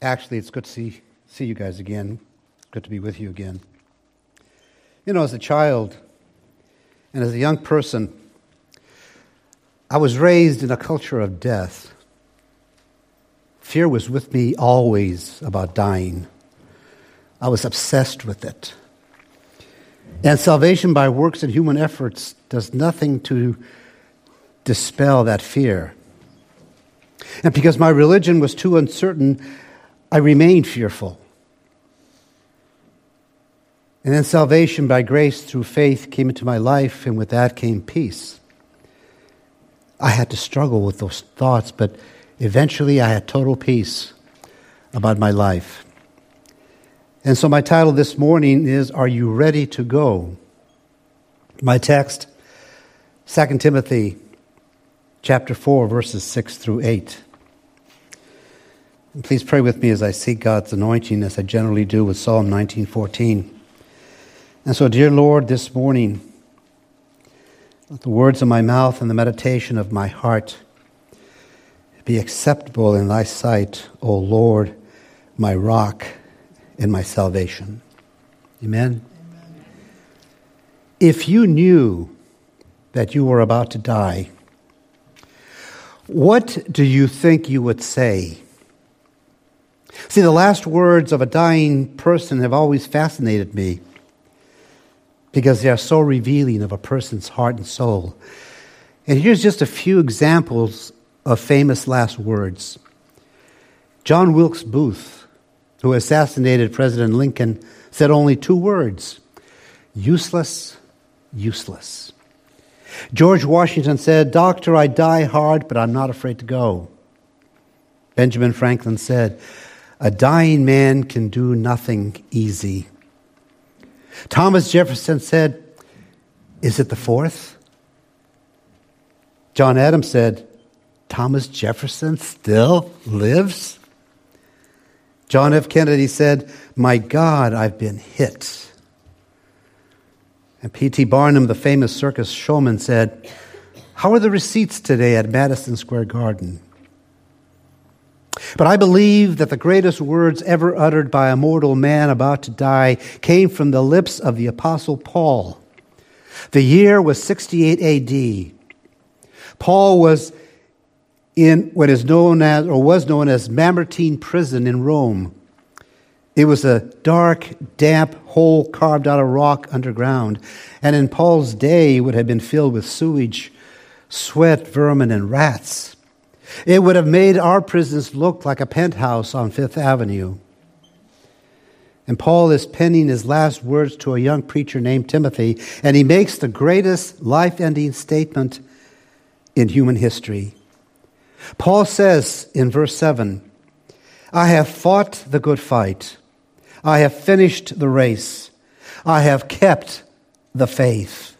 Actually, it's good to see, see you guys again. Good to be with you again. You know, as a child and as a young person, I was raised in a culture of death. Fear was with me always about dying. I was obsessed with it. And salvation by works and human efforts does nothing to dispel that fear. And because my religion was too uncertain, I remained fearful. And then salvation by grace through faith came into my life, and with that came peace. I had to struggle with those thoughts, but eventually I had total peace about my life. And so my title this morning is Are You Ready to Go? My text, 2 Timothy chapter 4, verses 6 through 8. Please pray with me as I seek God's anointing, as I generally do with Psalm 1914. And so, dear Lord, this morning, let the words of my mouth and the meditation of my heart be acceptable in thy sight, O Lord, my rock and my salvation. Amen? Amen. If you knew that you were about to die, what do you think you would say? See, the last words of a dying person have always fascinated me because they are so revealing of a person's heart and soul. And here's just a few examples of famous last words. John Wilkes Booth, who assassinated President Lincoln, said only two words useless, useless. George Washington said, Doctor, I die hard, but I'm not afraid to go. Benjamin Franklin said, A dying man can do nothing easy. Thomas Jefferson said, Is it the fourth? John Adams said, Thomas Jefferson still lives? John F. Kennedy said, My God, I've been hit. And P.T. Barnum, the famous circus showman, said, How are the receipts today at Madison Square Garden? But I believe that the greatest words ever uttered by a mortal man about to die came from the lips of the Apostle Paul. The year was 68 AD. Paul was in what is known as, or was known as, Mamertine prison in Rome. It was a dark, damp hole carved out of rock underground, and in Paul's day would have been filled with sewage, sweat, vermin, and rats. It would have made our prisons look like a penthouse on Fifth Avenue. And Paul is penning his last words to a young preacher named Timothy, and he makes the greatest life ending statement in human history. Paul says in verse 7 I have fought the good fight, I have finished the race, I have kept the faith.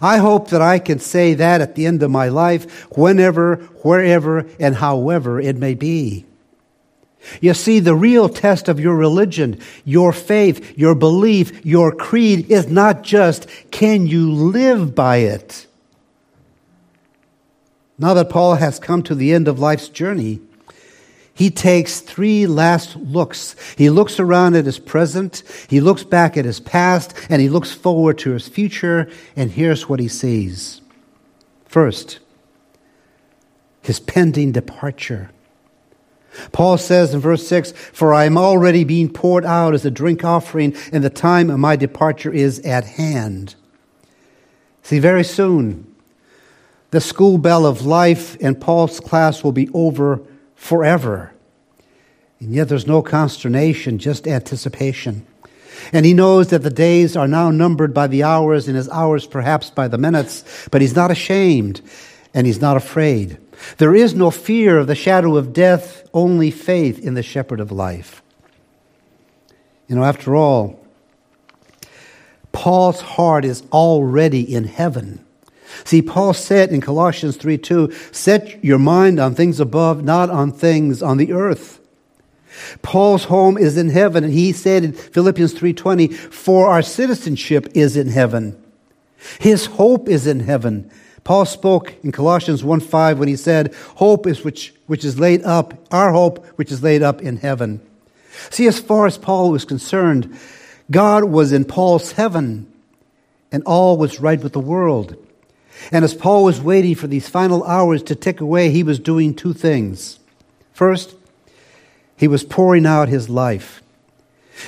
I hope that I can say that at the end of my life, whenever, wherever, and however it may be. You see, the real test of your religion, your faith, your belief, your creed is not just can you live by it? Now that Paul has come to the end of life's journey, he takes three last looks. He looks around at his present, he looks back at his past, and he looks forward to his future, and here's what he sees. First, his pending departure. Paul says in verse 6 For I am already being poured out as a drink offering, and the time of my departure is at hand. See, very soon, the school bell of life and Paul's class will be over forever. And yet there's no consternation, just anticipation. And he knows that the days are now numbered by the hours and his hours perhaps by the minutes, but he's not ashamed and he's not afraid. There is no fear of the shadow of death, only faith in the shepherd of life. You know, after all, Paul's heart is already in heaven. See, Paul said in Colossians 3 2, set your mind on things above, not on things on the earth. Paul's home is in heaven, and he said in Philippians 3:20, "For our citizenship is in heaven. His hope is in heaven, Paul spoke in Colossians 1 5 when he said, Hope is which, which is laid up, our hope which is laid up in heaven. See, as far as Paul was concerned, God was in Paul's heaven, and all was right with the world. And as Paul was waiting for these final hours to tick away, he was doing two things. First, he was pouring out his life.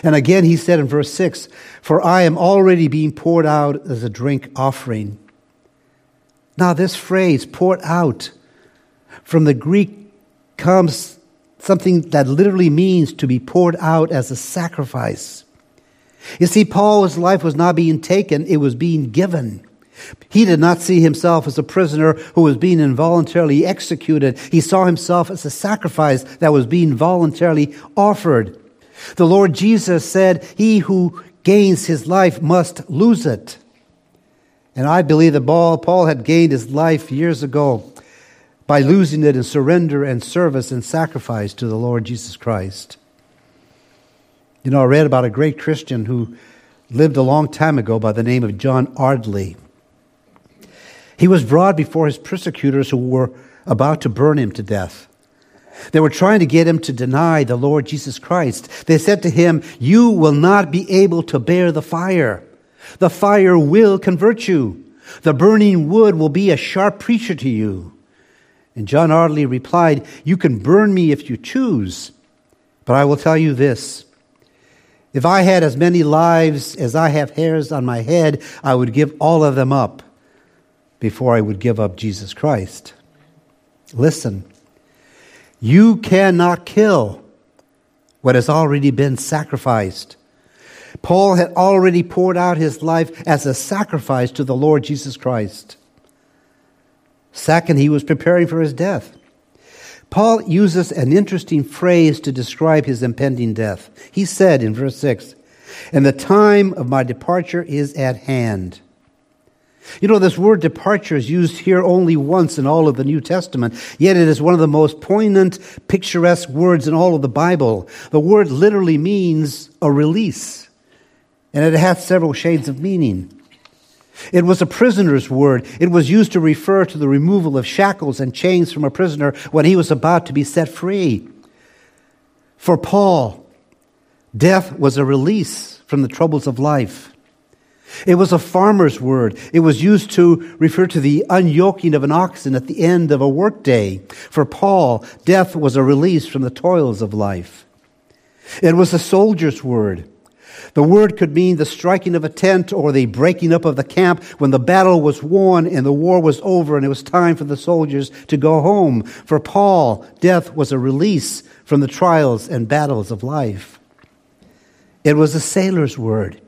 And again, he said in verse 6 For I am already being poured out as a drink offering. Now, this phrase, poured out, from the Greek comes something that literally means to be poured out as a sacrifice. You see, Paul's life was not being taken, it was being given. He did not see himself as a prisoner who was being involuntarily executed. He saw himself as a sacrifice that was being voluntarily offered. The Lord Jesus said, He who gains his life must lose it. And I believe that Paul had gained his life years ago by losing it in surrender and service and sacrifice to the Lord Jesus Christ. You know, I read about a great Christian who lived a long time ago by the name of John Ardley. He was brought before his persecutors who were about to burn him to death. They were trying to get him to deny the Lord Jesus Christ. They said to him, You will not be able to bear the fire. The fire will convert you. The burning wood will be a sharp preacher to you. And John Ardley replied, You can burn me if you choose, but I will tell you this. If I had as many lives as I have hairs on my head, I would give all of them up before I would give up Jesus Christ. Listen, you cannot kill what has already been sacrificed. Paul had already poured out his life as a sacrifice to the Lord Jesus Christ. Second, he was preparing for his death. Paul uses an interesting phrase to describe his impending death. He said in verse 6, And the time of my departure is at hand. You know, this word departure is used here only once in all of the New Testament, yet it is one of the most poignant, picturesque words in all of the Bible. The word literally means a release, and it has several shades of meaning. It was a prisoner's word. It was used to refer to the removal of shackles and chains from a prisoner when he was about to be set free. For Paul, death was a release from the troubles of life. It was a farmer's word. It was used to refer to the unyoking of an oxen at the end of a workday. For Paul, death was a release from the toils of life. It was a soldier's word. The word could mean the striking of a tent or the breaking up of the camp when the battle was won and the war was over and it was time for the soldiers to go home. For Paul, death was a release from the trials and battles of life. It was a sailor's word.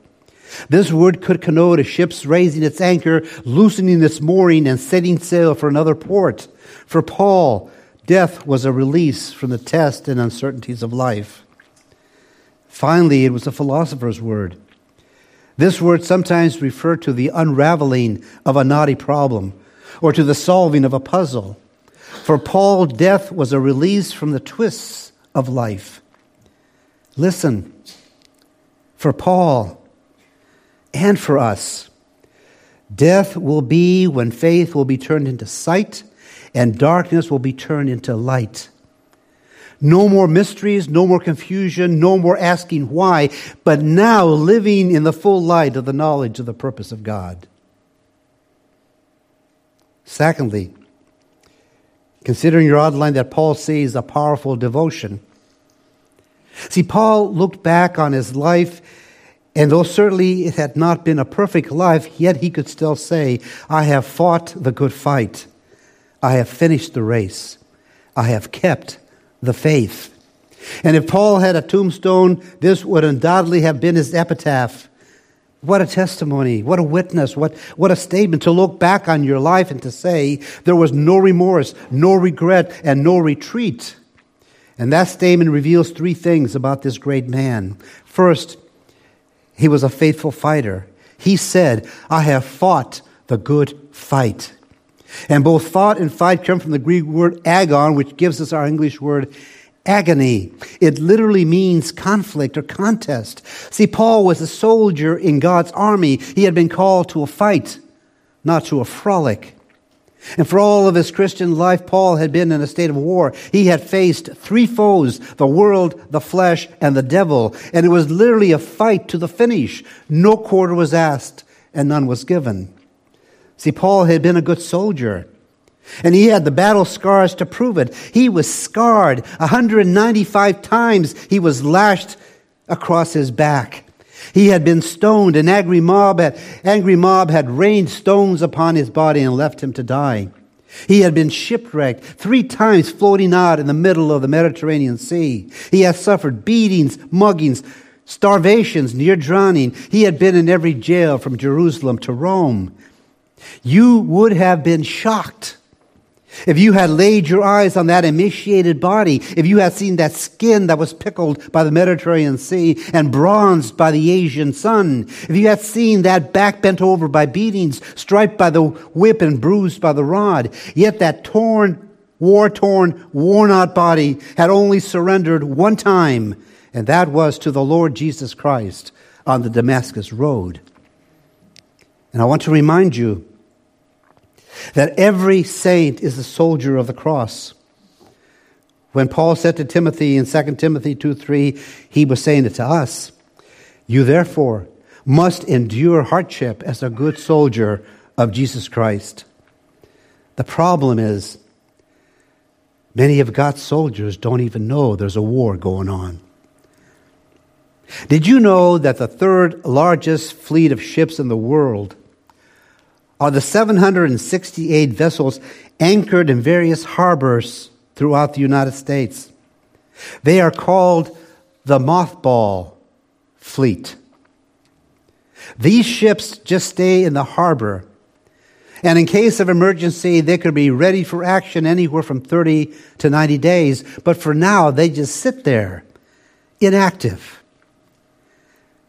This word could connote a ship's raising its anchor, loosening its mooring, and setting sail for another port. For Paul, death was a release from the test and uncertainties of life. Finally, it was a philosopher's word. This word sometimes referred to the unraveling of a knotty problem or to the solving of a puzzle. For Paul, death was a release from the twists of life. Listen, for Paul and for us, death will be when faith will be turned into sight and darkness will be turned into light. No more mysteries, no more confusion, no more asking why, but now living in the full light of the knowledge of the purpose of God. Secondly, considering your outline that Paul sees a powerful devotion. See, Paul looked back on his life, and though certainly it had not been a perfect life, yet he could still say, I have fought the good fight. I have finished the race. I have kept the faith. And if Paul had a tombstone, this would undoubtedly have been his epitaph. What a testimony, what a witness, what, what a statement to look back on your life and to say there was no remorse, no regret, and no retreat. And that statement reveals three things about this great man. First, he was a faithful fighter. He said, I have fought the good fight. And both thought and fight come from the Greek word agon, which gives us our English word agony. It literally means conflict or contest. See, Paul was a soldier in God's army. He had been called to a fight, not to a frolic. And for all of his Christian life, Paul had been in a state of war. He had faced three foes the world, the flesh, and the devil. And it was literally a fight to the finish. No quarter was asked, and none was given. See, Paul had been a good soldier. And he had the battle scars to prove it. He was scarred 195 times. He was lashed across his back. He had been stoned. An angry mob had, angry mob had rained stones upon his body and left him to die. He had been shipwrecked three times floating out in the middle of the Mediterranean Sea. He had suffered beatings, muggings, starvations, near drowning. He had been in every jail from Jerusalem to Rome. You would have been shocked if you had laid your eyes on that emaciated body, if you had seen that skin that was pickled by the Mediterranean Sea and bronzed by the Asian sun, if you had seen that back bent over by beatings, striped by the whip and bruised by the rod, yet that torn, war torn, worn out body had only surrendered one time, and that was to the Lord Jesus Christ on the Damascus Road. And I want to remind you that every saint is a soldier of the cross. When Paul said to Timothy in 2 Timothy 2 3, he was saying it to us. You therefore must endure hardship as a good soldier of Jesus Christ. The problem is, many of God's soldiers don't even know there's a war going on. Did you know that the third largest fleet of ships in the world are the 768 vessels anchored in various harbors throughout the United States. They are called the mothball fleet. These ships just stay in the harbor, and in case of emergency, they could be ready for action anywhere from 30 to 90 days, but for now, they just sit there, inactive.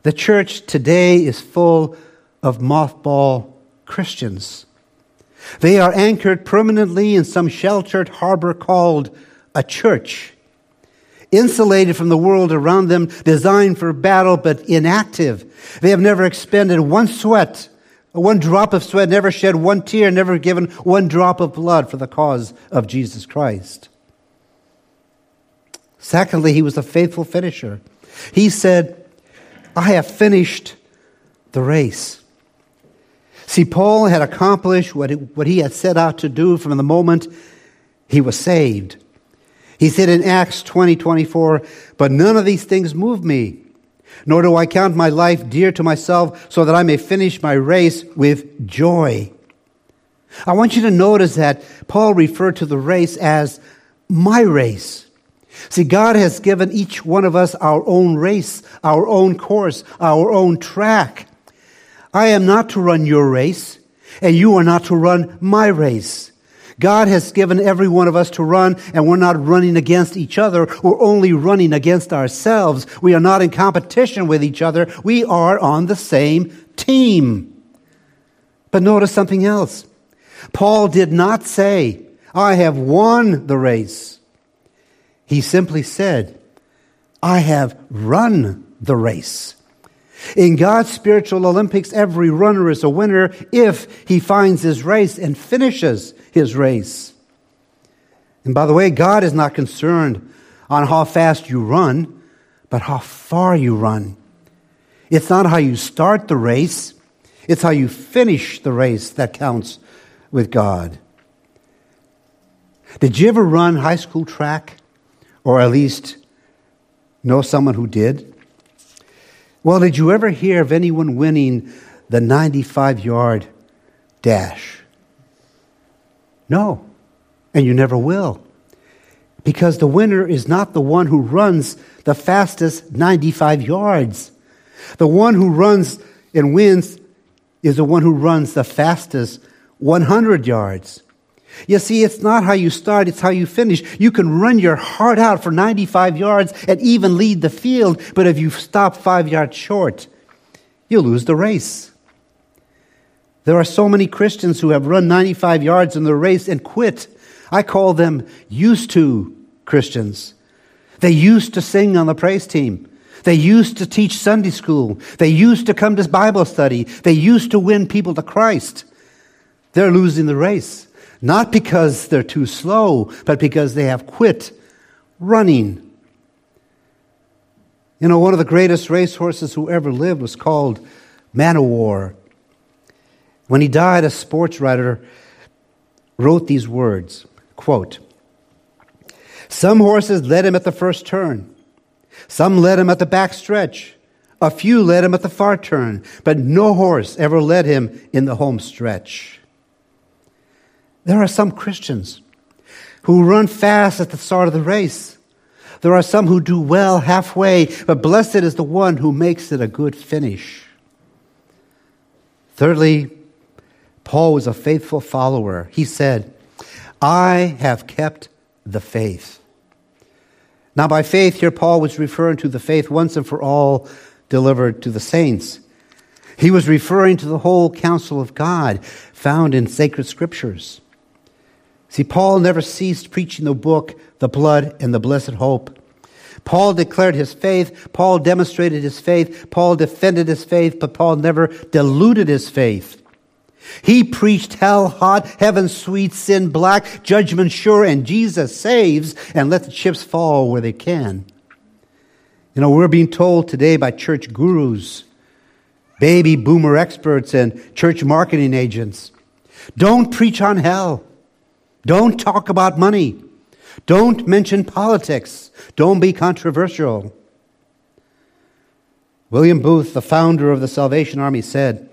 The church today is full of mothball Christians. They are anchored permanently in some sheltered harbor called a church, insulated from the world around them, designed for battle but inactive. They have never expended one sweat, one drop of sweat, never shed one tear, never given one drop of blood for the cause of Jesus Christ. Secondly, he was a faithful finisher. He said, I have finished the race. See, Paul had accomplished what, it, what he had set out to do from the moment he was saved. He said in Acts 20 24, But none of these things move me, nor do I count my life dear to myself, so that I may finish my race with joy. I want you to notice that Paul referred to the race as my race. See, God has given each one of us our own race, our own course, our own track. I am not to run your race, and you are not to run my race. God has given every one of us to run, and we're not running against each other. We're only running against ourselves. We are not in competition with each other. We are on the same team. But notice something else. Paul did not say, I have won the race. He simply said, I have run the race. In God's spiritual Olympics, every runner is a winner if he finds his race and finishes his race. And by the way, God is not concerned on how fast you run, but how far you run. It's not how you start the race, it's how you finish the race that counts with God. Did you ever run high school track? Or at least know someone who did? Well, did you ever hear of anyone winning the 95 yard dash? No, and you never will. Because the winner is not the one who runs the fastest 95 yards. The one who runs and wins is the one who runs the fastest 100 yards. You see, it's not how you start, it's how you finish. You can run your heart out for 95 yards and even lead the field, but if you stop five yards short, you lose the race. There are so many Christians who have run 95 yards in the race and quit. I call them used to Christians. They used to sing on the praise team. They used to teach Sunday school. They used to come to Bible study. They used to win people to Christ. They're losing the race. Not because they're too slow, but because they have quit running. You know, one of the greatest racehorses who ever lived was called Man o' War. When he died, a sports writer wrote these words quote, Some horses led him at the first turn, some led him at the back stretch, a few led him at the far turn, but no horse ever led him in the home stretch. There are some Christians who run fast at the start of the race. There are some who do well halfway, but blessed is the one who makes it a good finish. Thirdly, Paul was a faithful follower. He said, I have kept the faith. Now, by faith, here Paul was referring to the faith once and for all delivered to the saints. He was referring to the whole counsel of God found in sacred scriptures. See, Paul never ceased preaching the book, the blood, and the blessed hope. Paul declared his faith. Paul demonstrated his faith. Paul defended his faith, but Paul never diluted his faith. He preached hell hot, heaven sweet, sin black, judgment sure, and Jesus saves and let the chips fall where they can. You know, we're being told today by church gurus, baby boomer experts, and church marketing agents don't preach on hell. Don't talk about money. Don't mention politics. Don't be controversial. William Booth, the founder of the Salvation Army, said,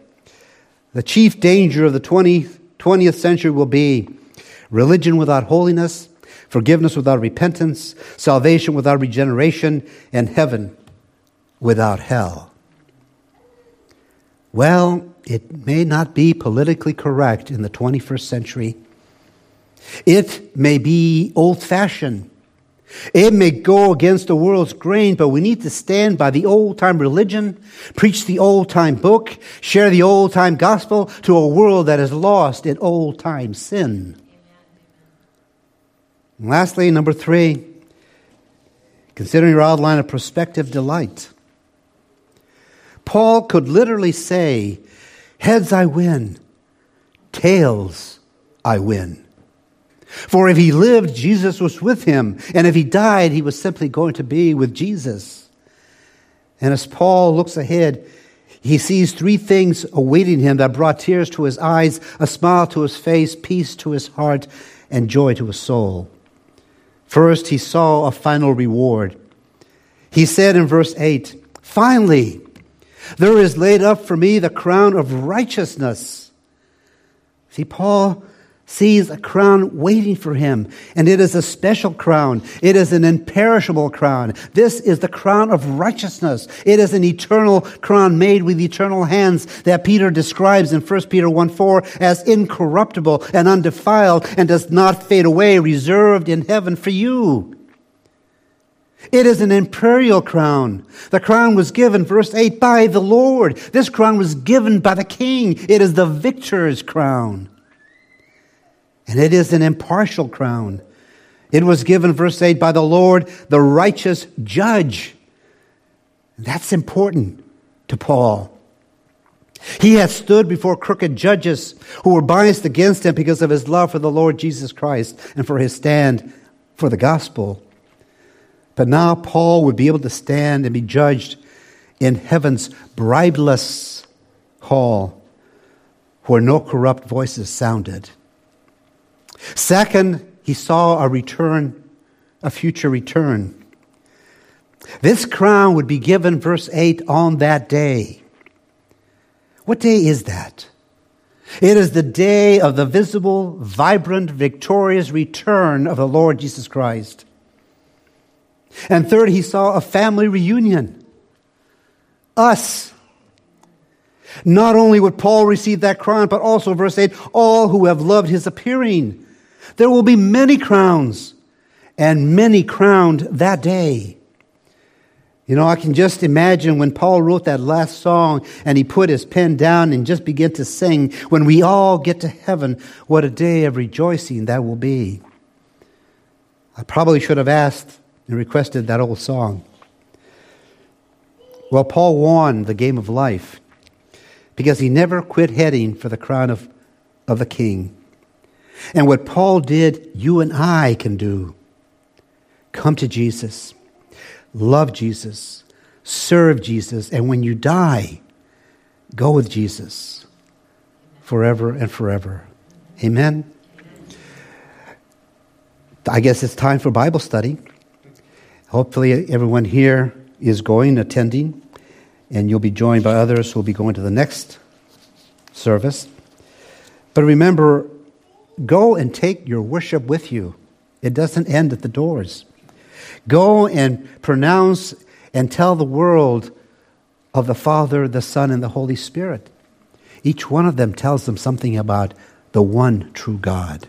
The chief danger of the 20, 20th century will be religion without holiness, forgiveness without repentance, salvation without regeneration, and heaven without hell. Well, it may not be politically correct in the 21st century it may be old fashioned. It may go against the world's grain, but we need to stand by the old time religion, preach the old time book, share the old time gospel to a world that is lost in old time sin. And lastly, number three, considering your outline of prospective delight. Paul could literally say, Heads I win, tails I win. For if he lived, Jesus was with him. And if he died, he was simply going to be with Jesus. And as Paul looks ahead, he sees three things awaiting him that brought tears to his eyes, a smile to his face, peace to his heart, and joy to his soul. First, he saw a final reward. He said in verse 8, Finally, there is laid up for me the crown of righteousness. See, Paul sees a crown waiting for him. And it is a special crown. It is an imperishable crown. This is the crown of righteousness. It is an eternal crown made with eternal hands that Peter describes in 1 Peter 1 4 as incorruptible and undefiled and does not fade away, reserved in heaven for you. It is an imperial crown. The crown was given, verse 8, by the Lord. This crown was given by the king. It is the victor's crown. And it is an impartial crown. It was given, verse 8, by the Lord, the righteous judge. That's important to Paul. He had stood before crooked judges who were biased against him because of his love for the Lord Jesus Christ and for his stand for the gospel. But now Paul would be able to stand and be judged in heaven's bribeless hall where no corrupt voices sounded. Second, he saw a return, a future return. This crown would be given, verse 8, on that day. What day is that? It is the day of the visible, vibrant, victorious return of the Lord Jesus Christ. And third, he saw a family reunion. Us. Not only would Paul receive that crown, but also, verse 8, all who have loved his appearing. There will be many crowns, and many crowned that day. You know, I can just imagine when Paul wrote that last song and he put his pen down and just began to sing, when we all get to heaven, what a day of rejoicing that will be. I probably should have asked and requested that old song. Well, Paul won the game of life because he never quit heading for the crown of, of the king. And what Paul did, you and I can do. Come to Jesus, love Jesus, serve Jesus, and when you die, go with Jesus forever and forever. Amen. I guess it's time for Bible study. Hopefully, everyone here is going, attending, and you'll be joined by others who will be going to the next service. But remember, go and take your worship with you. It doesn't end at the doors. Go and pronounce and tell the world of the Father, the Son, and the Holy Spirit. Each one of them tells them something about the one true God.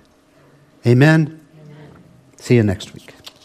Amen. Amen. See you next week.